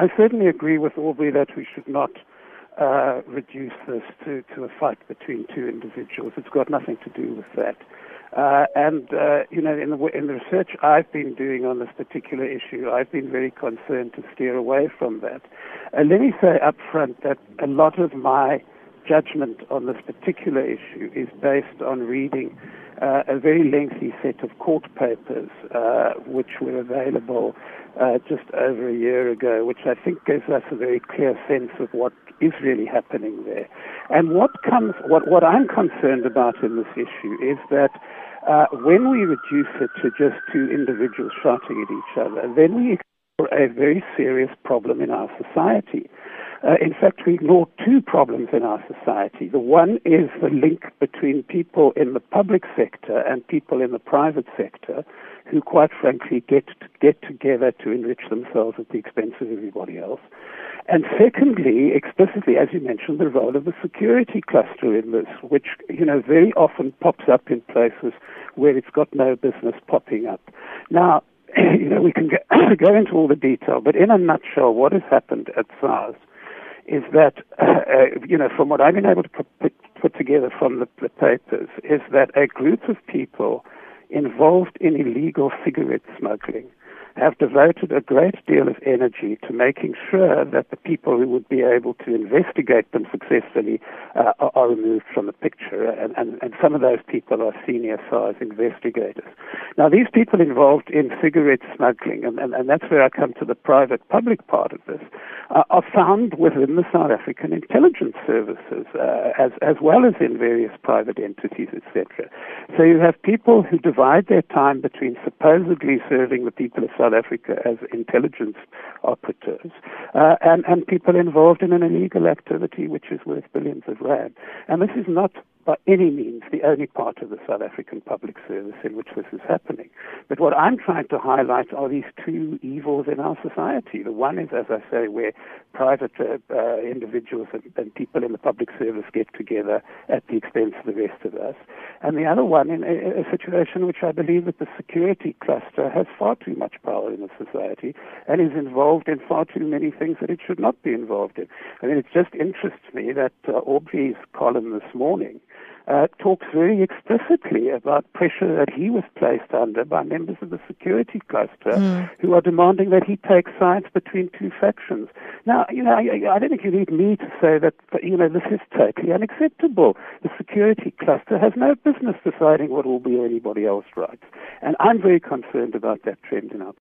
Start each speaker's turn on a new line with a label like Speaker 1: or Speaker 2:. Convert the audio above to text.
Speaker 1: I certainly agree with Aubrey that we should not uh, reduce this to, to a fight between two individuals. It's got nothing to do with that. Uh, and, uh, you know, in the, in the research I've been doing on this particular issue, I've been very concerned to steer away from that. Uh, let me say up front that a lot of my judgment on this particular issue is based on reading uh, a very lengthy set of court papers uh, which were available uh, just over a year ago, which I think gives us a very clear sense of what is really happening there. And what comes, what, what I'm concerned about in this issue is that uh, when we reduce it to just two individuals shouting at each other, then we a very serious problem in our society. Uh, in fact, we ignore two problems in our society. The one is the link between people in the public sector and people in the private sector who, quite frankly, get to get together to enrich themselves at the expense of everybody else. And secondly, explicitly, as you mentioned, the role of the security cluster in this, which, you know, very often pops up in places where it's got no business popping up. Now, you know, we can go, go into all the detail, but in a nutshell, what has happened at SARS is that, uh, you know, from what I've been able to put, put together from the, the papers, is that a group of people involved in illegal cigarette smuggling have devoted a great deal of energy to making sure that the people who would be able to investigate them successfully uh, are, are, removed from the picture. And, and, and some of those people are senior SARS investigators. Now, these people involved in cigarette smuggling, and, and, and that's where I come to the private public part of this, uh, are found within the South African intelligence services, uh, as, as well as in various private entities, etc. So you have people who divide their time between supposedly serving the people of South Africa as intelligence operatives uh, and, and people involved in an illegal activity which is worth billions of rand. And this is not by any means the only part of the South African public service in which this is happening. But what I'm trying to highlight are these two evils in our society. The one is, as I say, where private uh, uh, individuals and, and, people in the public service get together at the expense of the rest of us. And the other one in a, a situation which I believe that the security cluster has far too much power in the society and is involved in far too many things that it should not be involved in. I mean, it just interests me that uh, Aubrey's column this morning uh, talks very explicitly about pressure that he was placed under by members of the security cluster mm. who are demanding that he take sides between two factions. Now, you know, I, I don't think you need me to say that, you know, this is totally unacceptable. The security cluster has no business deciding what will be anybody else's rights. And I'm very concerned about that trend in our